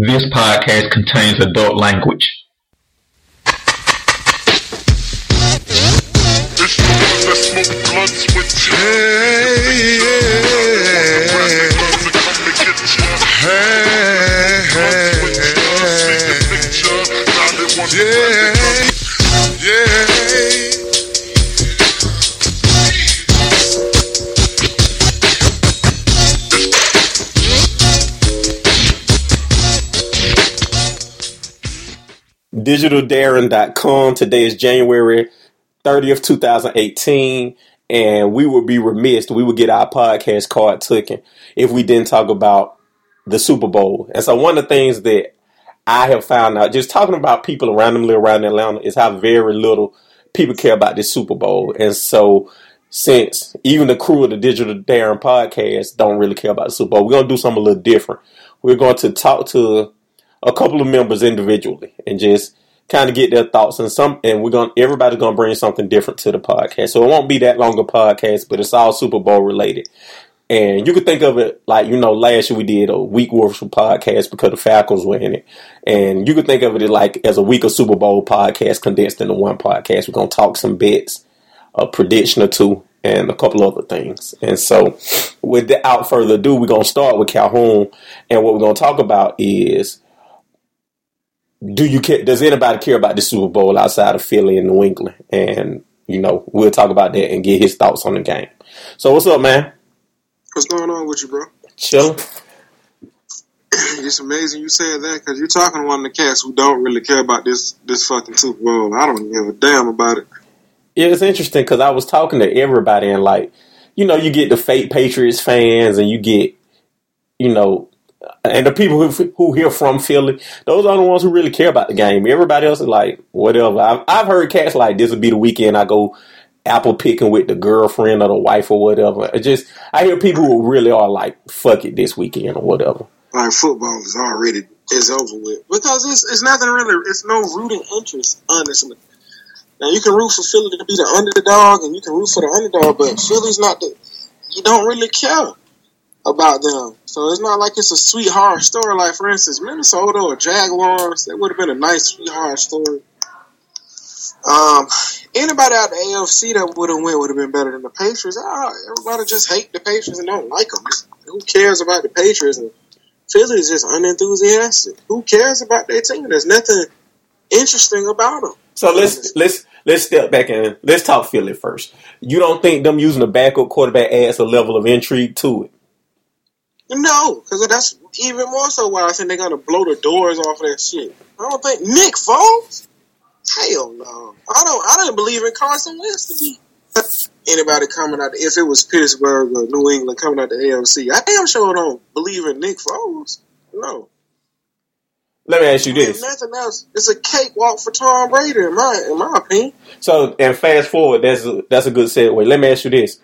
This podcast contains adult language. DigitalDarren.com. Today is January 30th, 2018, and we would be remiss, we would get our podcast card taken if we didn't talk about the Super Bowl. And so one of the things that I have found out, just talking about people randomly around Atlanta, is how very little people care about this Super Bowl. And so since even the crew of the Digital Darren podcast don't really care about the Super Bowl, we're going to do something a little different. We're going to talk to a couple of members individually and just kind of get their thoughts and some and we're going to everybody's going to bring something different to the podcast so it won't be that long a podcast but it's all super bowl related and you could think of it like you know last year we did a week worth of podcast because the falcons were in it and you could think of it like as a week of super bowl podcast condensed into one podcast we're going to talk some bits a prediction or two and a couple other things. And so, without further ado, we're going to start with Calhoun. And what we're going to talk about is do you care? Does anybody care about the Super Bowl outside of Philly and New England? And you know, we'll talk about that and get his thoughts on the game. So, what's up, man? What's going on with you, bro? Chilling. it's amazing you said that because you're talking to one of the cats who don't really care about this this fucking Super Bowl. I don't give a damn about it. Yeah, it's interesting because I was talking to everybody and like, you know, you get the fake Patriots fans and you get, you know, and the people who who hear from Philly, those are the ones who really care about the game. Everybody else is like, whatever. I've, I've heard cats like this will be the weekend I go apple picking with the girlfriend or the wife or whatever. It just I hear people who really are like, fuck it this weekend or whatever. Like football is already is over with because it's it's nothing really. It's no rooting interest, honestly. Now you can root for Philly to be the underdog, and you can root for the underdog, but Philly's not the. You don't really care about them. So it's not like it's a sweetheart story. Like for instance, Minnesota or Jaguars, that would have been a nice sweetheart story. Um, anybody out the AFC that would have went would have been better than the Patriots. Ah, everybody just hate the Patriots and don't like them. Who cares about the Patriots? And Philly is just unenthusiastic. Who cares about their team? There's nothing interesting about them. So let's let's let's step back and let's talk Philly first. You don't think them using a backup quarterback adds a level of intrigue to it? No, because that's even more so why I think they're gonna blow the doors off that shit. I don't think Nick Foles. Hell no. I don't. I didn't believe in Carson Wentz to be anybody coming out. If it was Pittsburgh or New England coming out the AFC, I damn sure don't believe in Nick Foles. No. Let me ask you this: nothing else. It's a cakewalk for Tom Brady, in my in my opinion. So, and fast forward, that's a, that's a good segue. Let me ask you this: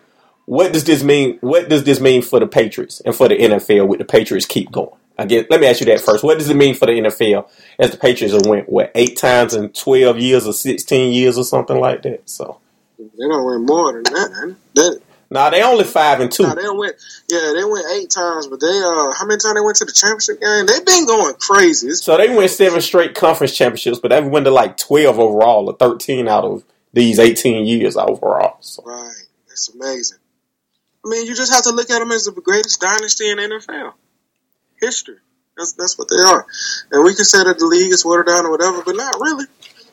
What does this mean? What does this mean for the Patriots and for the NFL? With the Patriots keep going, I guess. Let me ask you that first. What does it mean for the NFL as the Patriots have went what eight times in twelve years or sixteen years or something like that? So they don't win more than that. Nah, they only five and two. Nah, they went. Yeah, they went eight times, but they uh, how many times they went to the championship game? They've been going crazy. So they went seven straight conference championships, but they've went to like twelve overall, or thirteen out of these eighteen years overall. So. Right, it's amazing. I mean, you just have to look at them as the greatest dynasty in NFL history. That's that's what they are, and we can say that the league is watered down or whatever, but not really,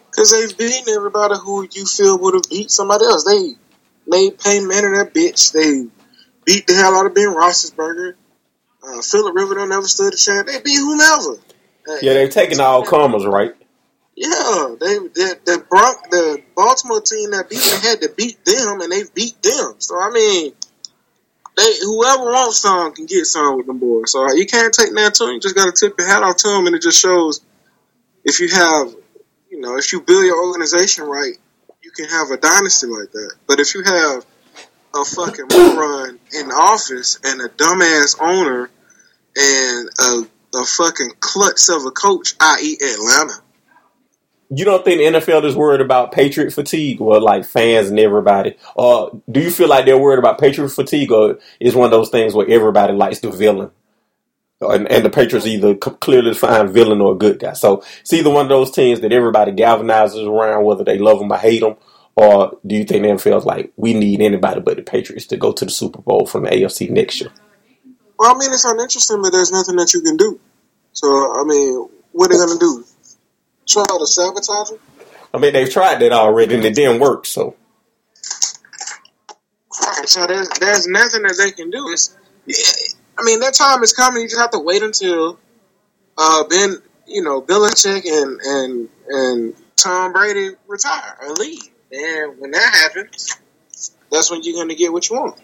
because they've beaten everybody who you feel would have beat somebody else. They made Peyton Manning that bitch. They beat the hell out of Ben Roethlisberger. Uh, Philip Rivers never stood a chance. They beat whomever. Yeah, they've taken all comers, right? Yeah, they the the, Bron- the Baltimore team that beat them had to beat them, and they beat them. So I mean, they whoever wants some can get some with them boys. So you can't take that to them. You just got to tip your hat off to them, and it just shows if you have, you know, if you build your organization right, you can have a dynasty like that. But if you have a fucking run in office and a dumbass owner and a, a fucking klutz of a coach, i.e., Atlanta. You don't think the NFL is worried about Patriot fatigue, or like fans and everybody? Or do you feel like they're worried about Patriot fatigue, or is one of those things where everybody likes the villain? and, and the Patriots either clearly defined villain or a good guy. So it's either one of those teams that everybody galvanizes around, whether they love them or hate them, or do you think NFL feels like we need anybody but the Patriots to go to the Super Bowl from the AFC next year? Well, I mean, it's uninteresting, but there's nothing that you can do. So, I mean, what are they going to do? Try to sabotage it? I mean, they've tried that already and it didn't work, so. So there's, there's nothing that they can do. It's, I mean, that time is coming. You just have to wait until uh, Ben, you know, Belichick and and and Tom Brady retire or leave. And when that happens, that's when you're going to get what you want.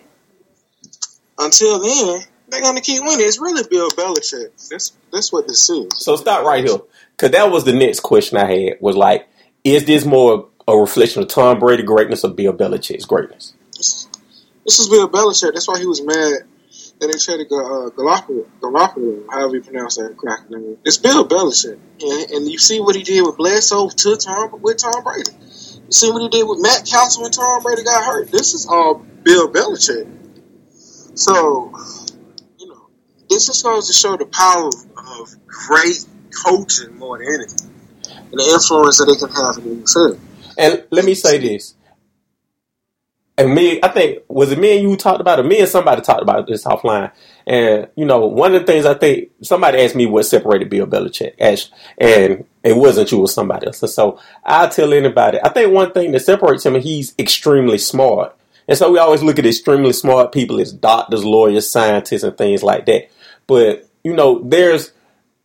Until then, they're going to keep winning. It's really Bill Belichick. That's that's what this is. So stop right here, because that was the next question I had. Was like, is this more a reflection of Tom Brady greatness or Bill Belichick's greatness? This, this is Bill Belichick. That's why he was mad that they traded uh, Garoppolo, however you pronounce that crack name. It's Bill Belichick, and, and, you see what he did with Bledsoe to Tom with Tom Brady. You see what he did with Matt Cassel when Tom Brady got hurt. This is all Bill Belichick. So, this just goes to show the power of, of great coaching more than anything, and the influence that they can have in the field. And let me say this: and me, I think was it me and you talked about it. Me and somebody talked about this offline. And you know, one of the things I think somebody asked me what separated Bill Belichick, and it wasn't you, it was somebody else. so I tell anybody, I think one thing that separates him, he's extremely smart. And so we always look at extremely smart people as doctors, lawyers, scientists, and things like that. But you know, there's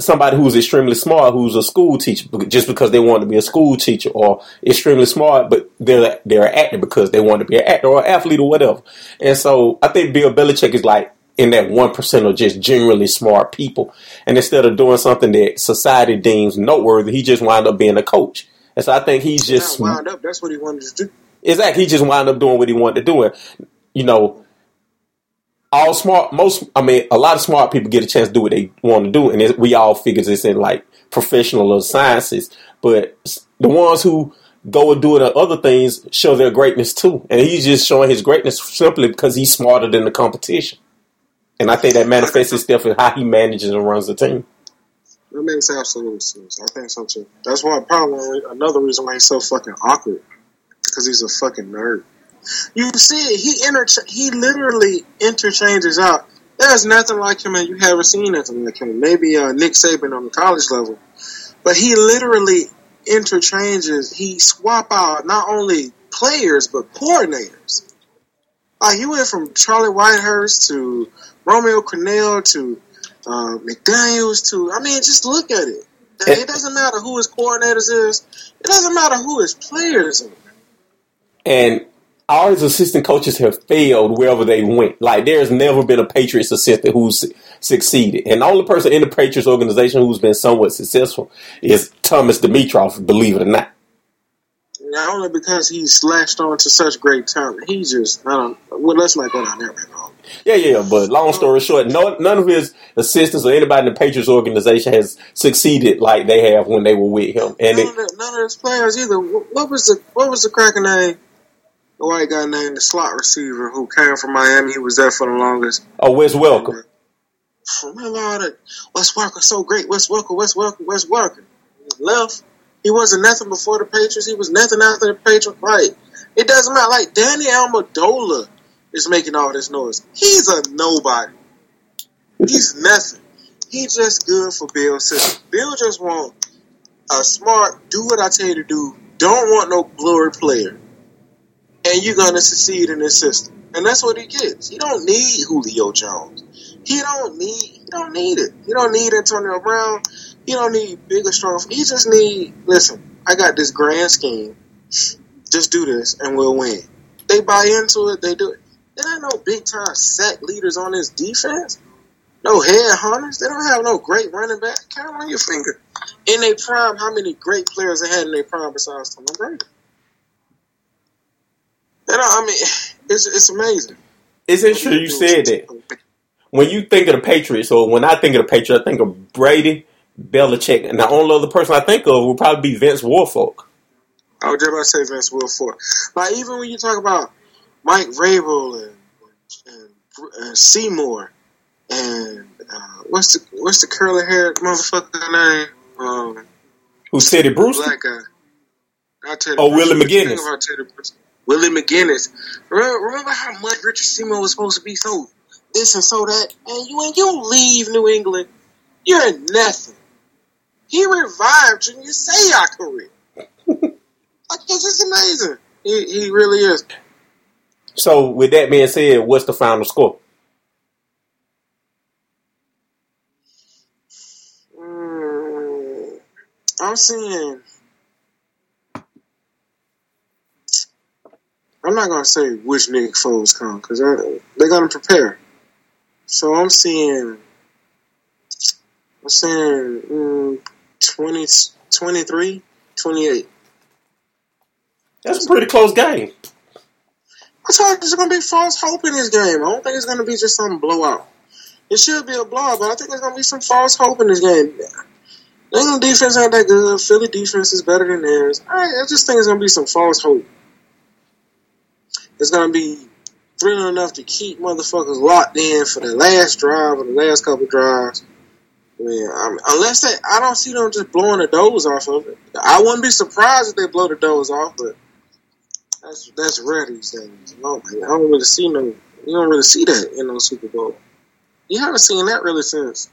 somebody who's extremely smart who's a school teacher just because they want to be a school teacher or extremely smart but they're they're an actor because they want to be an actor or an athlete or whatever. And so i think bill belichick is like in that 1% of just generally smart people. And instead of doing something that society deems noteworthy he just wound up being a coach. And so i think he's just wound up. That's what he wanted to do. Exactly. He just wound up doing what he wanted to do. And you know all smart, most, I mean, a lot of smart people get a chance to do what they want to do, and it, we all figure this in like professional or sciences. But the ones who go and do it other things show their greatness too, and he's just showing his greatness simply because he's smarter than the competition. And I think that manifests itself in how he manages and runs the team. That makes absolute sense. I think so too. That's why probably another reason why he's so fucking awkward because he's a fucking nerd. You see, he inter- he literally interchanges out. There's nothing like him, and you haven't seen nothing like him. Maybe uh, Nick Saban on the college level, but he literally interchanges. He swap out not only players but coordinators. Like he went from Charlie Whitehurst to Romeo Crennel to uh, McDaniels to I mean, just look at it. It doesn't matter who his coordinators is. It doesn't matter who his players are. And all his assistant coaches have failed wherever they went. Like there's never been a Patriots assistant who's succeeded, and the only person in the Patriots organization who's been somewhat successful is Thomas Dimitroff. Believe it or not. Not only because he's slashed on to such great talent, he just I don't. Well, let's not go down there right now. Yeah, yeah, but long story short, no, none of his assistants or anybody in the Patriots organization has succeeded like they have when they were with him. And none, it, of, the, none of his players either. What was the what was the cracking name? The white guy named the slot receiver who came from Miami. He was there for the longest. Oh, Wes Welker. Oh my lord, Wes Welker so great. Wes Welker, Wes Welker, Wes Welker. Left. He wasn't nothing before the Patriots. He was nothing after the Patriots. Right. It doesn't matter. Like Danny Amendola is making all this noise. He's a nobody. He's nothing. He's just good for Bill's system. Bill just want a smart, do what I tell you to do. Don't want no blurry player and you're gonna succeed in this system. And that's what he gets. He don't need Julio Jones. He don't need he don't need it. He don't need Antonio Brown. He don't need bigger, strong. He just need listen. I got this grand scheme. Just do this, and we'll win. They buy into it. They do it. There ain't no big time sack leaders on this defense. No head hunters. They don't have no great running back. Count on your finger. In their prime, how many great players they had in their prime besides Tom Brady? And I mean, it's it's amazing. It's interesting you said that. When you think of the Patriots, or when I think of the Patriots, I think of Brady, Belichick, and the only other person I think of would probably be Vince Wilfork. I was just about to say Vince Wilfork. Like even when you talk about Mike Vrabel and, and, and Seymour and uh, what's the what's the curly haired motherfucker name? Um, Who's Teddy Brewster? black guy. Not Teddy Oh, Willie. McGinnis. Think about Teddy Brewster. Willie McGinnis. Remember, remember how much Richard Seymour was supposed to be so this and so that, and you and you leave New England, you're nothing. He revived Junior Seau career. like this is amazing. He he really is. So, with that being said, what's the final score? Mm, I'm seeing. I'm not gonna say which Nick Foles come because they're gonna prepare. So I'm seeing. I'm saying mm, 20, 23, 28. That's a pretty close game. I told you there's gonna be false hope in this game. I don't think it's gonna be just some blowout. It should be a blowout, but I think there's gonna be some false hope in this game. The England defense ain't that good. Philly defense is better than theirs. I, I just think it's gonna be some false hope. It's gonna be thrilling enough to keep motherfuckers locked in for the last drive or the last couple drives. I mean, I mean, unless they, I don't see them just blowing the doors off of it. I wouldn't be surprised if they blow the doors off, but that's that's rare these days. I don't, I don't really see no. You don't really see that in no Super Bowl. You haven't seen that really since.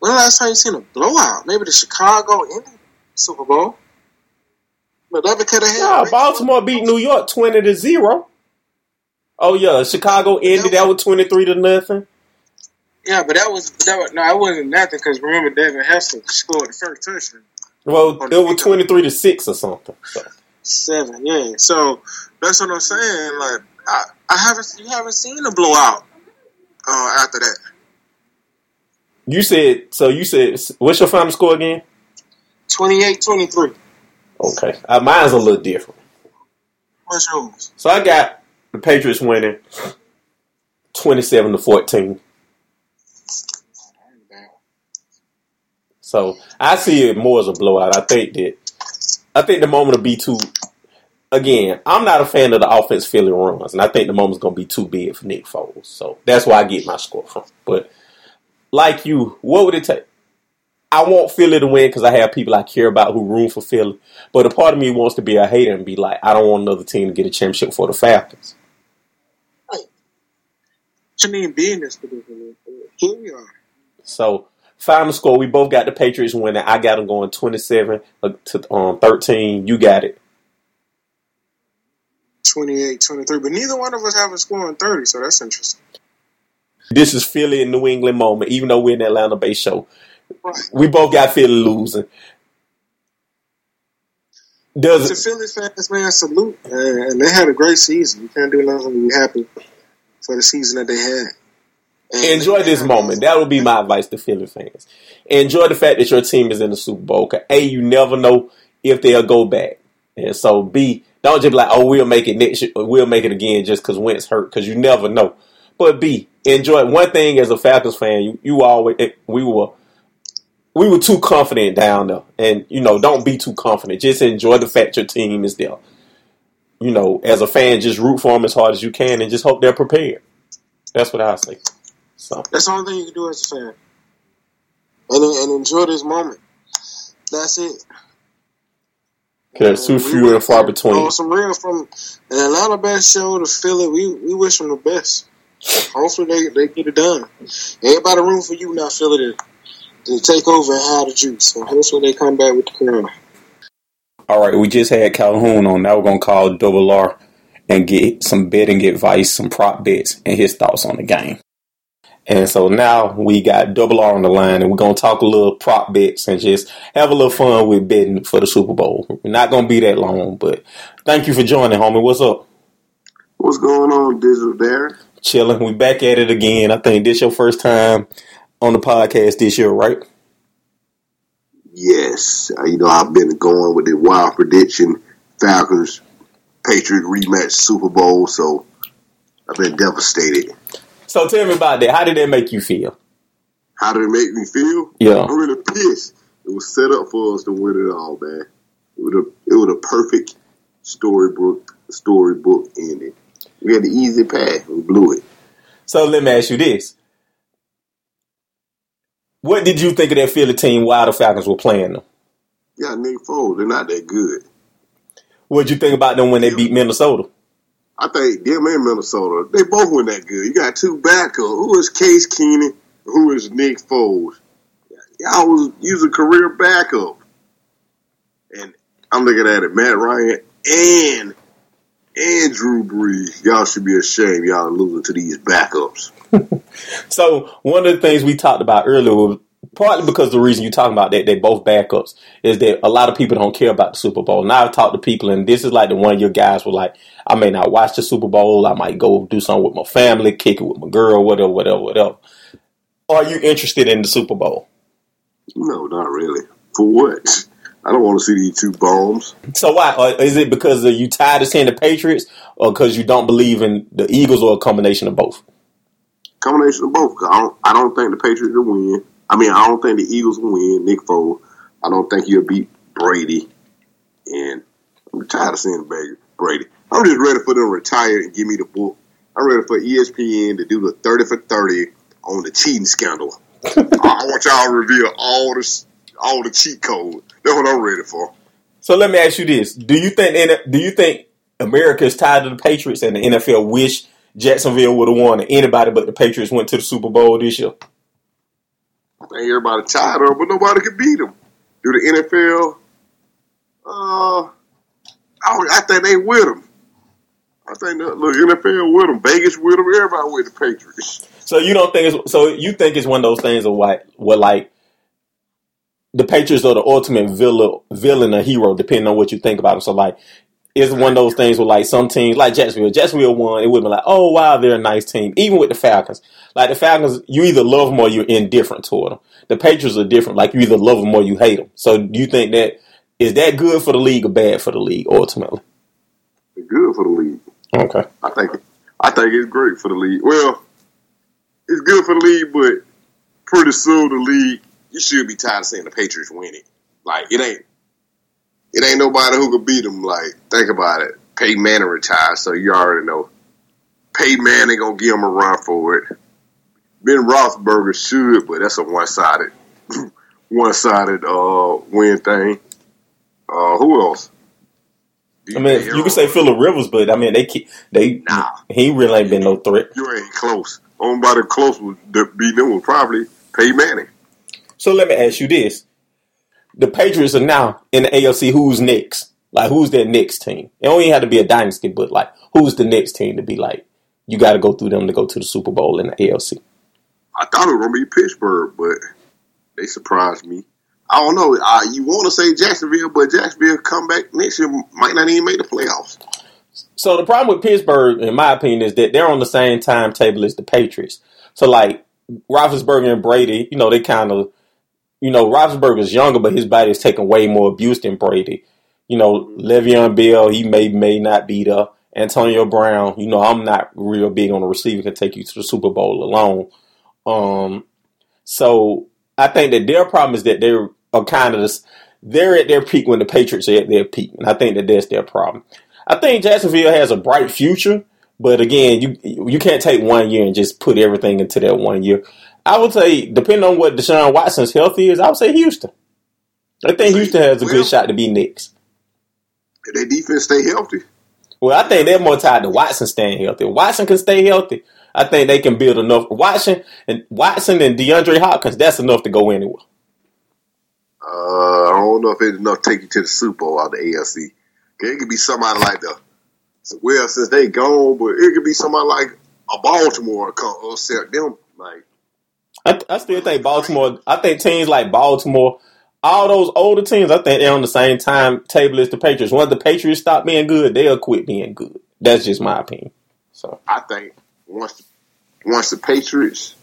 When the last time you seen a blowout? Maybe the Chicago Super Bowl. That because they had Yeah, Baltimore beat New York twenty to zero. Oh yeah, Chicago ended that with twenty three to nothing. Yeah, but that was that was, no, it wasn't nothing because remember Devin Hester scored the first touchdown. Well, it was twenty three to six or something. So. Seven, yeah. So that's what I'm saying. Like I, I haven't you haven't seen a blowout uh, after that. You said so. You said what's your final score again? 28-23. Okay, uh, mine's a little different. What's yours? So I got the Patriots winning twenty seven to fourteen. So I see it more as a blowout. I think that I think the moment will be too. Again, I'm not a fan of the offense Philly runs, and I think the moment's going to be too big for Nick Foles. So that's why I get my score from. But like you, what would it take? I want Philly to win because I have people I care about who room for Philly. But a part of me wants to be a hater and be like, I don't want another team to get a championship for the Falcons. What you mean business predicament? Here we are. So final score, we both got the Patriots winning. I got them going 27 to um, 13. You got it. 28-23. But neither one of us have a score on 30, so that's interesting. This is Philly and New England moment, even though we're an Atlanta based show. Right. We both got Philly losing. Does To Philly fans, man, salute. Man. And they had a great season. You can't do nothing but be happy for the season that they had. And enjoy this moment. That would be my advice to Philly fans. Enjoy the fact that your team is in the Super Bowl. 'Cause A, you never know if they'll go back. And so B, don't just be like, oh, we'll make it next year, we'll make it again just because Wentz hurt, because you never know. But B, enjoy one thing as a Falcons fan, you, you always eh, we were we were too confident down there. And, you know, don't be too confident. Just enjoy the fact your team is there. You know, as a fan, just root for them as hard as you can and just hope they're prepared. That's what I say. So That's the only thing you can do as a fan. And, and enjoy this moment. That's it. There's uh, too We few and far between. On some real from an Atlanta best show to Philly, we we wish them the best. Hopefully they they get it done. Everybody room for you now, Philly, to, to take over and have the juice. So hopefully they come back with the crown. All right, we just had Calhoun on. Now we're gonna call Double R and get some betting advice, some prop bets, and his thoughts on the game. And so now we got Double R on the line, and we're gonna talk a little prop bets and just have a little fun with betting for the Super Bowl. We're not gonna be that long, but thank you for joining, homie. What's up? What's going on, Digital Darren? Chilling. We back at it again. I think this your first time on the podcast this year, right? Yes, uh, you know I've been going with the wild prediction, Falcons, Patriot rematch Super Bowl. So I've been devastated. So tell me about that. How did that make you feel? How did it make me feel? Yeah. I'm really pissed. It was set up for us to win it all, man. It was a it was a perfect storybook storybook ending. We had the easy path. We blew it. So let me ask you this. What did you think of that Philly team while the Falcons were playing them? Yeah, Nick Foles, they're not that good. What did you think about them when they beat Minnesota? I think them and Minnesota, they both weren't that good. You got two backups. Who is Case Keenum? Who is Nick Foles? Y'all was using career backup. And I'm looking at it, Matt Ryan and and Drew Brees. Y'all should be ashamed. Y'all are losing to these backups. So one of the things we talked about earlier was partly because the reason you're talking about that they both backups is that a lot of people don't care about the Super Bowl. And I've talked to people and this is like the one of your guys were like, I may not watch the Super Bowl, I might go do something with my family, kick it with my girl, whatever, whatever, whatever. Are you interested in the Super Bowl? No, not really. For what? I don't want to see these two bombs. So why? Or is it because you tired of seeing the Patriots or because you don't believe in the Eagles or a combination of both? Combination of both. I don't, I don't think the Patriots will win. I mean, I don't think the Eagles will win. Nick Foles. I don't think he'll beat Brady. And I'm tired of seeing Brady. I'm just ready for them to retire and give me the book. I'm ready for ESPN to do the 30 for 30 on the cheating scandal. I I want y'all to reveal all the all the cheat code. That's what I'm ready for. So let me ask you this: Do you think do you think America is tired of the Patriots and the NFL wish Jacksonville would have won anybody but the Patriots went to the Super Bowl this year? I think everybody tied of them, but nobody could beat them. Do the NFL? Uh, I, I think they with them. I think the look NFL with them, Vegas with them, everybody with the Patriots. So you don't think it's so you think it's one of those things of what what like the Patriots are the ultimate villain villain or hero depending on what you think about them. So like it's one of those things where like some teams like Jacksonville, Jacksonville won, it would be like, oh wow, they're a nice team. Even with the Falcons. Like the Falcons, you either love them or you're indifferent toward them. The Patriots are different. Like you either love them or you hate them. So do you think that is that good for the league or bad for the league ultimately? Good for the league. Okay. I think I think it's great for the league. Well, it's good for the league, but pretty soon the league you should be tired of seeing the Patriots win it. Like it ain't it ain't nobody who could beat them. Like think about it. Peyton Manning retired, so you already know. Peyton Manning gonna give him a run for it. Ben Roethlisberger should, but that's a one sided one sided uh win thing. Uh, who else? I mean, you can say Philip Rivers, but I mean they keep they Nah. he really ain't been no threat. you ain't close. Only body close would be them was probably Peyton Manning. So let me ask you this: the Patriots are now in the AFC. Who's next? Like, who's their next team? It only had to be a dynasty, but like, who's the next team to be like? You got to go through them to go to the Super Bowl in the AFC. I thought it was gonna be Pittsburgh, but they surprised me. I don't know. Uh, you want to say Jacksonville, but Jacksonville come back next year might not even make the playoffs. So the problem with Pittsburgh, in my opinion, is that they're on the same timetable as the Patriots. So like Roethlisberger and Brady, you know, they kind of, you know, Roethlisberger's younger, but his body is taking way more abuse than Brady. You know, Le'Veon Bell, he may may not be there. Antonio Brown, you know, I'm not real big on the receiver can take you to the Super Bowl alone. Um, so I think that their problem is that they're are kind of this, they're at their peak when the Patriots are at their peak, and I think that that's their problem. I think Jacksonville has a bright future, but again, you you can't take one year and just put everything into that one year. I would say, depending on what Deshaun Watson's health is, I would say Houston. I think Houston has a Well- good shot to be next. If their defense stay healthy, Well, I think they're more tied to Watson staying healthy. Watson can stay healthy. I think they can build enough. Watson and Watson and DeAndre Hopkins, that's enough to go anywhere. uh, I don't know if it's enough to take you to the Super Bowl out of the AFC. It could be somebody like the well, since they gone, but it could be somebody like a Baltimore come upset them. Like I, I still think Baltimore. I think teams like Baltimore, all those older teams, I think they're on the same time table as the Patriots. Once the Patriots stop being good, they'll quit being good. That's just my opinion. So I think once once the Patriots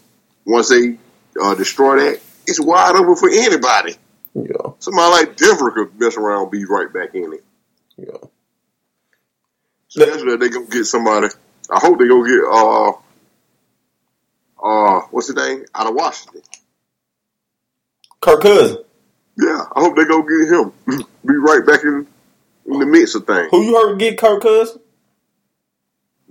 once they uh, destroy that, it's wide open for anybody. yeah, Somebody like Denver could mess around and be right back in it. yeah. So that's where they gonna get somebody. I hope they go get uh uh what's his name out of Washington. Kirk Cousins, Yeah, I hope they go get him. be right back in in the midst of things. who you heard get Kirk Cousins?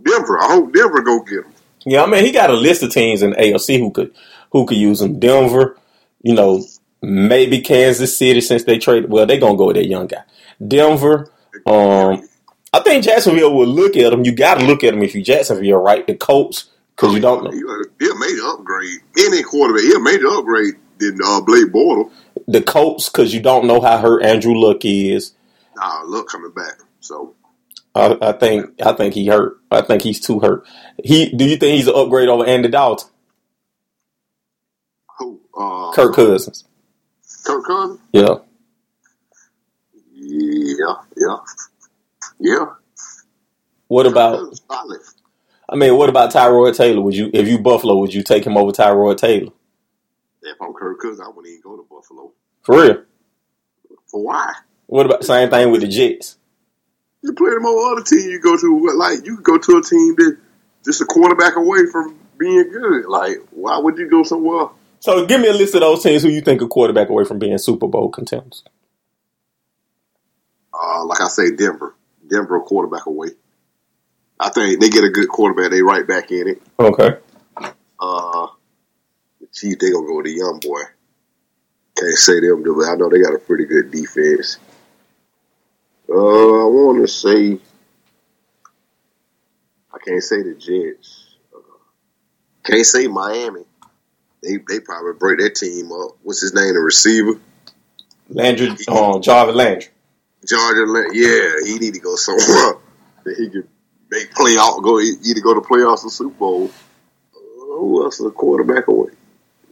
Denver. I hope Denver go get him. Yeah, I mean he got a list of teams in the AFC who could who could use him. Denver, you know, maybe Kansas City since they traded. Well, they're gonna go with that young guy. Denver. Um, I think Jacksonville will look at him. You got to look at him if you Jacksonville, right? The Colts, because you don't know He he a major upgrade. Any quarterback, he a major upgrade than uh, Blake Bortles. the Colts because you don't know how hurt Andrew Luck is. Nah, look coming back. So I, I think I think he hurt. I think he's too hurt. He do you think he's an upgrade over Andy Dalton, who? Uh, Kirk Cousins? Kirk Cousins. Yeah. Yeah, yeah, yeah. What about? I mean, what about Tyrod Taylor? Would you, if you Buffalo, would you take him over Tyrod Taylor? If I'm Kirk Cousins, I wouldn't even go to Buffalo. For real? For why? What about same thing with the Jets? You play them on other team you go to. what, Like you go to a team that just a quarterback away from being good. Like why would you go somewhere? So give me a list of those teams who you think are quarterback away from being Super Bowl contenders. Uh, like I say, Denver. Denver a quarterback away. I think they get a good quarterback. They right back in it. Okay. Uh, the Chiefs, they gonna go with a young boy. Can't say them, but I know they got a pretty good defense. Uh, I want to say, I can't say the Jets. Uh, can't say Miami. They they probably break their team up. What's his name? The receiver, Landry, um, Jarvis Landry. Georgia. Lin- Yeah, he need to go somewhere that he could make playoff. Go either go to playoffs or Super Bowl. Uh, who else is a quarterback away?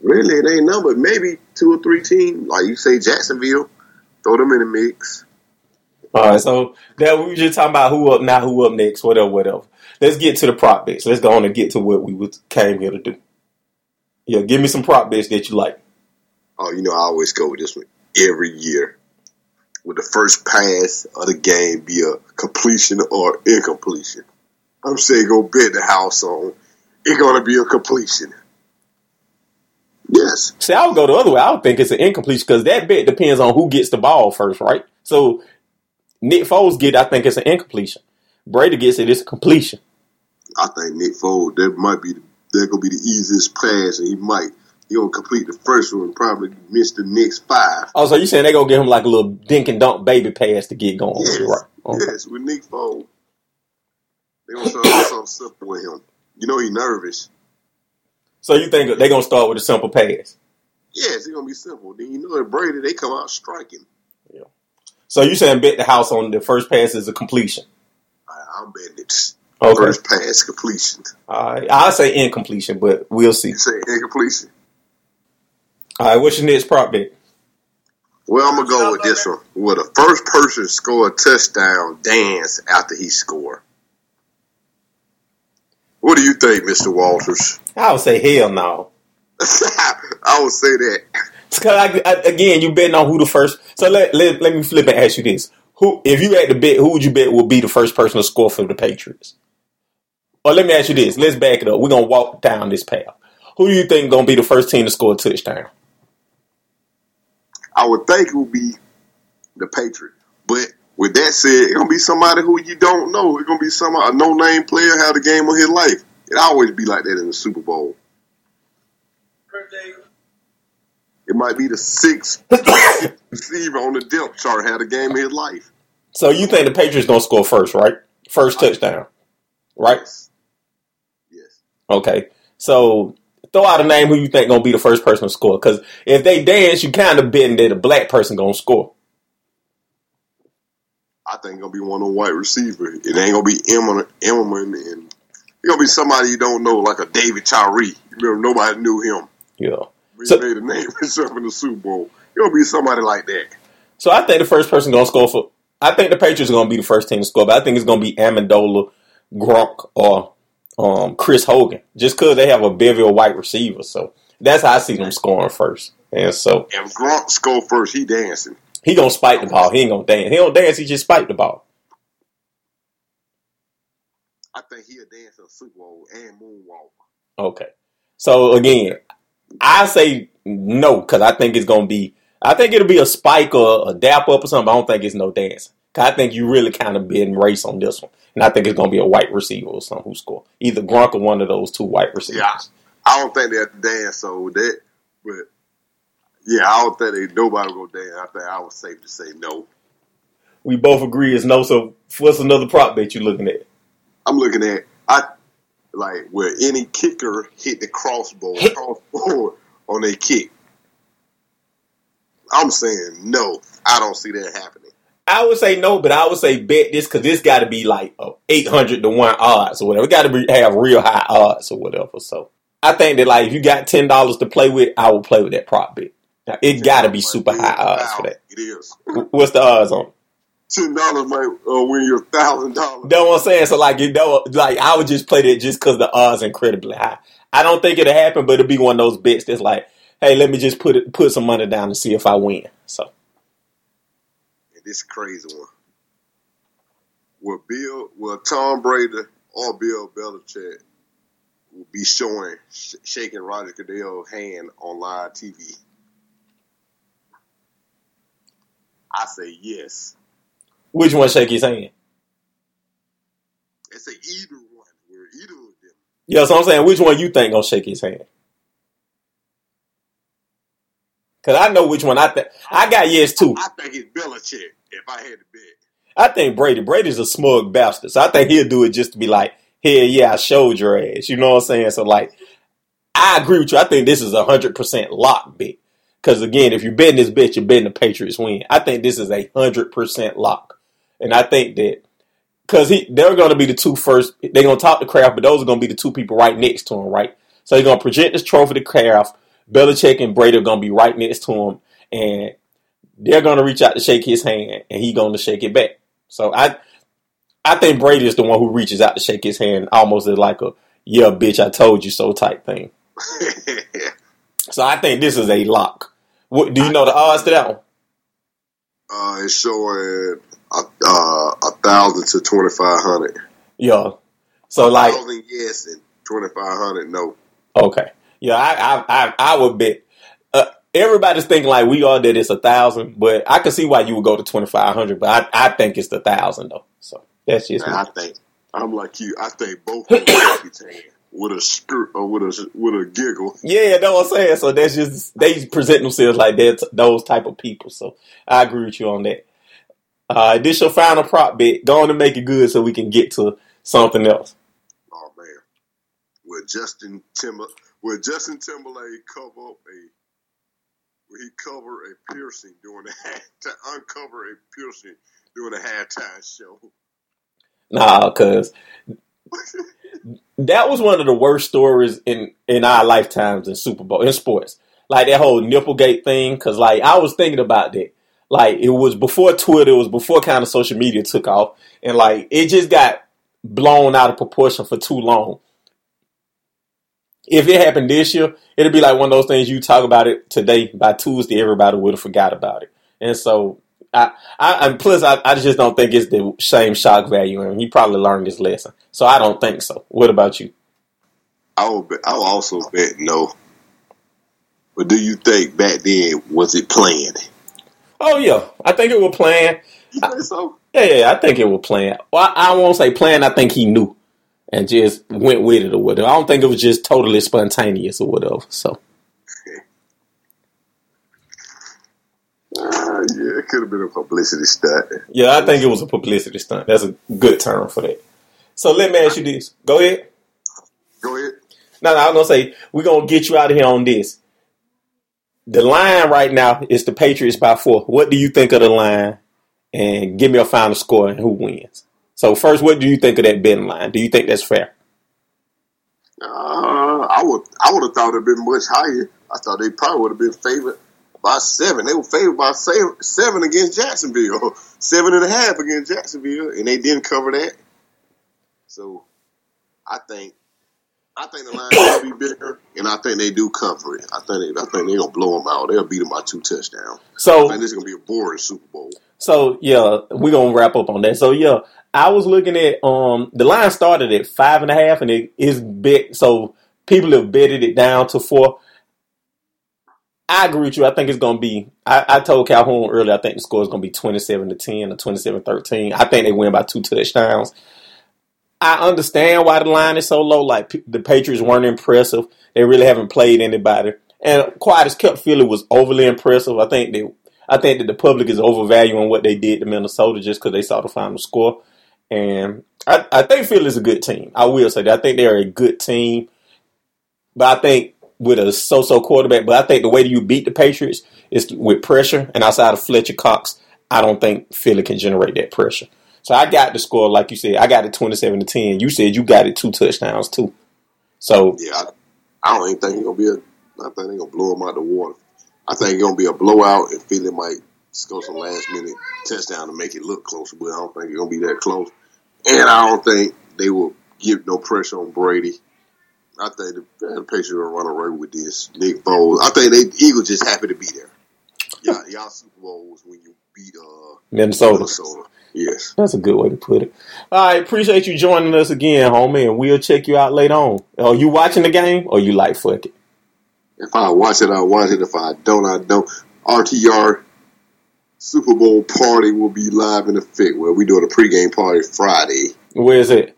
Really, it ain't none but maybe two or three teams. Like you say, Jacksonville. Throw them in the mix. All right, so that we were just talking about who up now, who up next, whatever, whatever. Let's get to the prop bets. Let's go on and get to what we came here to do. Yeah, give me some prop bets that you like. Oh, you know, I always go with this one every year. With the first pass of the game be a completion or incompletion. I'm saying go bet the house on it's gonna be a completion. Yes. See, I would go the other way. I would think it's an incompletion because that bet depends on who gets the ball first, right? So Nick Foles get, I think it's an incompletion. Brady gets it, it's a completion. I think Nick Foles, that might be that gonna be the easiest pass and he might he gonna complete the first one probably miss the next five. Oh, so you saying they gonna give him like a little dink and dunk baby pass to get going, Yes. right? Okay. Yes, with Nick Foles. They gonna start with something simple with him. You know he nervous. So you think they're gonna start with a simple pass? Yes, it's gonna be simple. Then you know at Brady they come out striking. Yeah. So you saying bet the house on the first pass is a completion? I, I'm betting it's Okay. first pass completion. Right. I say incompletion, but we'll see. You say incompletion. All right. What's your next prop bet? Well, I'm gonna go with this one. Will the first person score a touchdown dance after he score? What do you think, Mr. Walters? I would say hell no. I would say that. Cause I, I, again, you betting on who the first. So let, let let me flip and ask you this: Who, if you had to bet, who would you bet will be the first person to score for the Patriots? Or let me ask you this: Let's back it up. We're gonna walk down this path. Who do you think gonna be the first team to score a touchdown? I would think it would be the Patriot. But with that said, it's gonna be somebody who you don't know. It's gonna be some a no name player had a game of his life. It always be like that in the Super Bowl. It might be the sixth receiver on the depth chart had a game of his life. So you think the Patriots gonna score first, right? First touchdown, right? Yes. Yes. Okay. So throw out a name who you think gonna be the first person to score. Because if they dance, you kind of betting that a black person gonna score. I think it's gonna be one of the white receiver. It ain't gonna be Emmerman, Emmerman and it's gonna be somebody you don't know, like a David Tyree. Remember, nobody knew him. Yeah. He So- made a name himself in the Super Bowl. It's gonna be somebody like that. So I think the first person gonna score for. I think the Patriots are gonna be the first team to score, but I think it's gonna be Amendola, Gronk, or um, Chris Hogan, just because they have a bevy of white receivers. So that's how I see them scoring first. And so If Gronk score first, he dancing. he gonna spike the ball. He ain't gonna dance. He don't dance. He just spike the ball. I think he'll dance the Super Bowl and moonwalk. Okay. So again, I say no because I think it's gonna be. I think it'll be a spike or a dap up or something. I don't think it's no dance. I think you really kind of been race on this one, and I think it's gonna be a white receiver or something who score either Gronk or one of those two white receivers. Yeah. I don't think they have to dance, so that, but Yeah, I don't think they, nobody go down. I think I was safe to say no. We both agree it's no. So what's another prop bet you looking at? I'm looking at I like where any kicker hit the crossbow crossboard on a kick. I'm saying no. I don't see that happening. I would say no, but I would say bet this because this got to be like a eight hundred to one odds or whatever. It got to be have real high odds or whatever. So I think that like if you got ten dollars to play with, I will play with that prop bet. Now, it got to be super high odds for that. It is. What's the odds on? it? Ten dollars might uh, win you a thousand dollars. Know what I'm saying? So like you know, like I would just play that just because the odds incredibly high. I don't think it'll happen, but it'll be one of those bets that's like, hey, let me just put it, put some money down and see if I win. So this crazy one. Will Bill, will Tom Brady or Bill Belichick will be showing sh- shaking Roger Goodell's hand on live TV? I say yes. which one shake his hand? It's a either one. Where either of them. Yeah, so I'm saying which one you think gonna shake his hand? Cause I know which one I think. I got yes too. I think it's Belichick. If I had to bet, I think Brady. Brady's a smug bastard, so I think he'll do it just to be like, "Hell yeah, I showed your ass." You know what I'm saying? So like, I agree with you. I think this is a hundred percent lock bet. Because again, if you're betting this bet, you're betting the Patriots win. I think this is a hundred percent lock, and I think that because he they're going to be the two first. They're going to talk to Kraft, but those are going to be the two people right next to him, right? So they're going to project this trophy to Kraft. Belichick and Brady are going to be right next to him, and they're going to reach out to shake his hand, and he's going to shake it back. So I, I think Brady is the one who reaches out to shake his hand, almost as like a "yeah, bitch, I told you so" type thing. So I think this is a lock. What, do you know the odds to that one? uh, it's showing a, uh, a thousand to twenty five hundred. Yeah. So like, thousand yes and twenty five hundred no. okay, yeah, I I I, I would bet. Uh, everybody's thinking like we are that it's a thousand, but I can see why you would go to twenty five hundred. But I, I think it's the thousand though. So that's just me. I think I'm like you. I think both of them will be taken with a skirt or with a with a giggle. Yeah, that's what I'm saying. So that's just they present themselves like that those type of people. So I agree with you on that. Uh, this your final prop bet. Go on and make it good so we can get to something else. Oh man, will Justin Timber will Justin Timberlake cover up a will he cover a piercing during the half, to uncover a piercing during the halftime show? Nah, cause that was one of the worst stories in in our lifetimes in Super Bowl in sports. Like that whole Nipplegate thing, cause like I was thinking about that. Like it was before Twitter, it was before kind of social media took off, and like it just got blown out of proportion for too long. If it happened this year, it'd be like one of those things you talk about it today. By Tuesday, everybody would have forgot about it. And so, I, I and plus, I, I just don't think it's the same shock value. And he probably learned his lesson. So I don't think so. What about you? I will. I will also bet no. But do you think back then was it planned? Oh yeah, I think it was planned. You think so? Yeah, yeah, I think it was planned. Well, I, I won't say planned. I think he knew and just went with it or whatever. I don't think it was just totally spontaneous or whatever. So Uh, yeah, it could have been a publicity stunt. yeah, I think it was a publicity stunt. That's a good term for that. So let me ask you this. Go ahead. Go ahead. No, no, I'm gonna say we're gonna get you out of here on this. The line right now is the Patriots by four. What do you think of the line? And give me a final score and who wins. So first, what do you think of that betting line? Do you think that's fair? Uh, I would. I would have thought it'd been much higher. I thought they probably would have been favored by seven. They were favored by seven against Jacksonville, seven and a half against Jacksonville, and they didn't cover that. So, I think. I think the line will be bigger, and I think they do cover it. I think they, I think they're gonna blow them out. They'll beat them by two touchdowns. I So think this is gonna be a boring Super Bowl. So yeah, we're gonna wrap up on that. So yeah, I was looking at um the line started at five and a half and it is bet so people have betted it down to four. I agree with you. I think it's gonna be I, I told Calhoun earlier I think the score is gonna be twenty seven to ten or 27-13. I think they win by two touchdowns. I understand why the line is so low. Like p- the Patriots weren't impressive. They really haven't played anybody. And Quiet as kept Philly was overly impressive. I think that I think that the public is overvaluing what they did to Minnesota just because they saw the final score. And I, I think Philly's a good team. I will say that. I think they're a good team. But I think with a so-so quarterback, but I think the way that you beat the Patriots is with pressure. And outside of Fletcher Cox, I don't think Philly can generate that pressure. So I got the score, like you said, I got it twenty-seven to ten. You said you got it two touchdowns too. So Yeah, I, don't even think it's gonna be a. I think they're gonna blow them out of the water. I think it's gonna be a blowout, and Philly might score some last minute touchdown to make it look closer, but I don't think it's gonna be that close. And I don't think they will give no pressure on Brady. I think the, the Patriots will run away with this. Nick Foles. I think they Eagles just happy to be there. Yeah, y'all Super Bowls when you beat uh Minnesota. Minnesota. Yes. That's a good way to put it. All right, appreciate you joining us again, homie, and we'll check you out later on. Are you watching the game or you like fuck it? If I watch it, I watch it. If I don't, I don't. RTR Super Bowl party will be live in effect. Well, we doing a pregame party Friday. Where is it?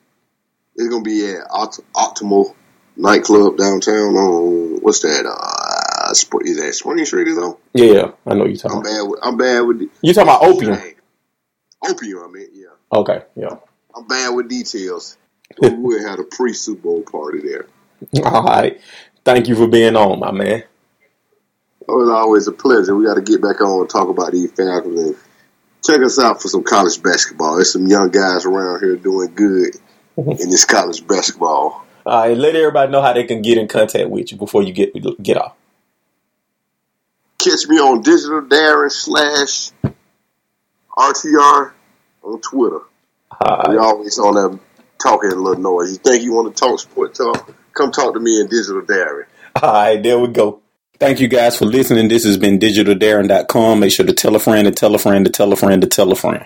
It's gonna be at Opt- Optimal Nightclub downtown on what's that? Uh, Sp- is that Spring Street? Is on? Yeah, I know you talking. I'm About. bad. With, I'm bad with. The, You talking about opium? Opium. I mean, yeah. Okay, yeah. I'm bad with details. we will have a pre Super Bowl party there. All right. Thank you for being on, my man. Oh, it's always a pleasure. We got to get back on and talk about these Falcons and check us out for some college basketball. There's some young guys around here doing good in this college basketball. All right, let everybody know how they can get in contact with you before you get get off. Catch me on Digital Darren slash RTR on Twitter. All We always on there talking a little noise. You think you want to talk sport talk? Come talk to me in Digital Darren. All right, there we go. Thank you guys for listening. This has been digitaldarren.com. Make sure to tell a friend to tell a friend to tell a friend to tell a friend.